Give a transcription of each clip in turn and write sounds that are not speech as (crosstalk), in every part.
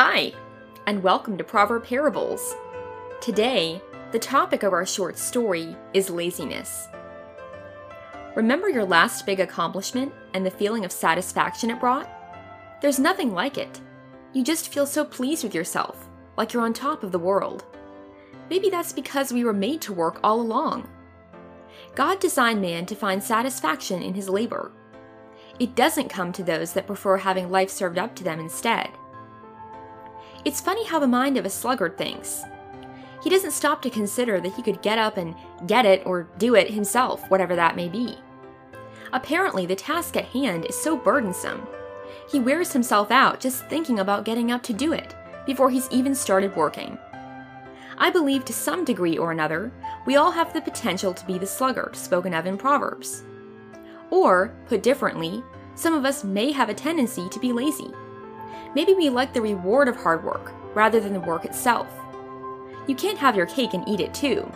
Hi, and welcome to Proverb Parables. Today, the topic of our short story is laziness. Remember your last big accomplishment and the feeling of satisfaction it brought? There's nothing like it. You just feel so pleased with yourself, like you're on top of the world. Maybe that's because we were made to work all along. God designed man to find satisfaction in his labor. It doesn't come to those that prefer having life served up to them instead. It's funny how the mind of a sluggard thinks. He doesn't stop to consider that he could get up and get it or do it himself, whatever that may be. Apparently, the task at hand is so burdensome. He wears himself out just thinking about getting up to do it before he's even started working. I believe to some degree or another, we all have the potential to be the sluggard spoken of in Proverbs. Or, put differently, some of us may have a tendency to be lazy. Maybe we like the reward of hard work rather than the work itself. You can't have your cake and eat it too.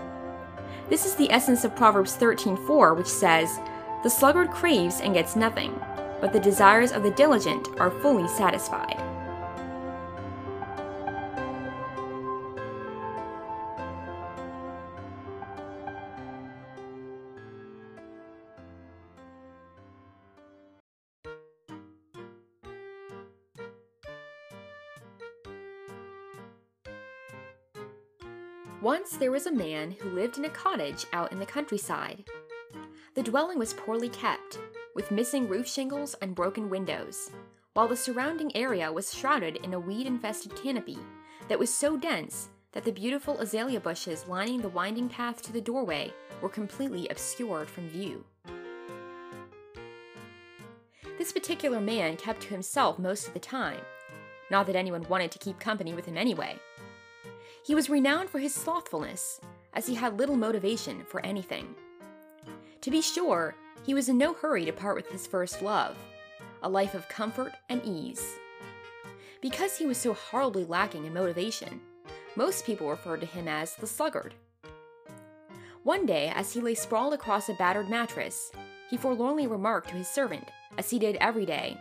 This is the essence of Proverbs 13:4, which says, "The sluggard craves and gets nothing, but the desires of the diligent are fully satisfied." Once there was a man who lived in a cottage out in the countryside. The dwelling was poorly kept, with missing roof shingles and broken windows, while the surrounding area was shrouded in a weed infested canopy that was so dense that the beautiful azalea bushes lining the winding path to the doorway were completely obscured from view. This particular man kept to himself most of the time, not that anyone wanted to keep company with him anyway. He was renowned for his slothfulness, as he had little motivation for anything. To be sure, he was in no hurry to part with his first love, a life of comfort and ease. Because he was so horribly lacking in motivation, most people referred to him as the sluggard. One day, as he lay sprawled across a battered mattress, he forlornly remarked to his servant, as he did every day,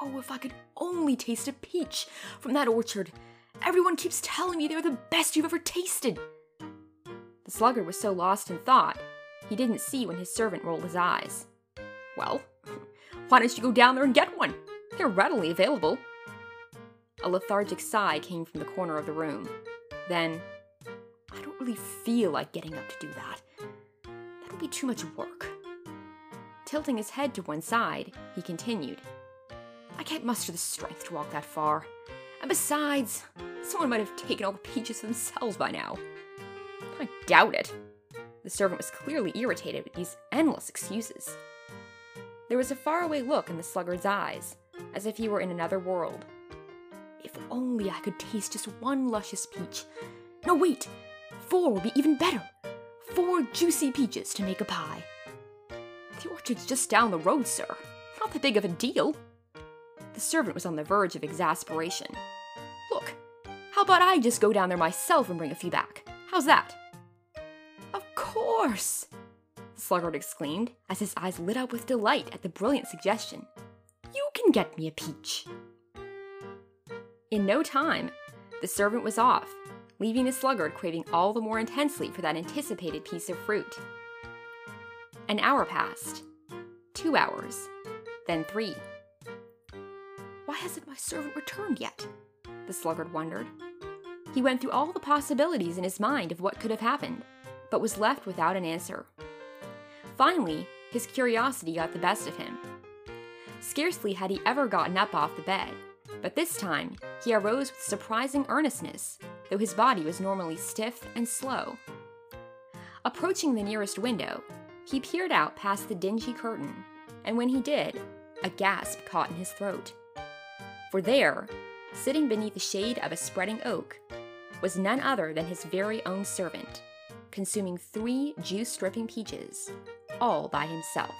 Oh, if I could only taste a peach from that orchard, Everyone keeps telling me they're the best you've ever tasted. The sluggard was so lost in thought, he didn't see when his servant rolled his eyes. Well, (laughs) why don't you go down there and get one? They're readily available. A lethargic sigh came from the corner of the room. Then, I don't really feel like getting up to do that. That'll be too much work. Tilting his head to one side, he continued, I can't muster the strength to walk that far. And besides, someone might have taken all the peaches themselves by now. I doubt it. The servant was clearly irritated with these endless excuses. There was a faraway look in the sluggard's eyes, as if he were in another world. If only I could taste just one luscious peach. No, wait! Four would be even better! Four juicy peaches to make a pie. The orchard's just down the road, sir. Not that big of a deal. The servant was on the verge of exasperation. Look, how about I just go down there myself and bring a few back? How's that? Of course! Sluggard exclaimed as his eyes lit up with delight at the brilliant suggestion. You can get me a peach. In no time, the servant was off, leaving the sluggard craving all the more intensely for that anticipated piece of fruit. An hour passed, two hours, then three. Why hasn't my servant returned yet? The sluggard wondered. He went through all the possibilities in his mind of what could have happened, but was left without an answer. Finally, his curiosity got the best of him. Scarcely had he ever gotten up off the bed, but this time he arose with surprising earnestness, though his body was normally stiff and slow. Approaching the nearest window, he peered out past the dingy curtain, and when he did, a gasp caught in his throat. For there, sitting beneath the shade of a spreading oak, was none other than his very own servant, consuming three juice dripping peaches, all by himself.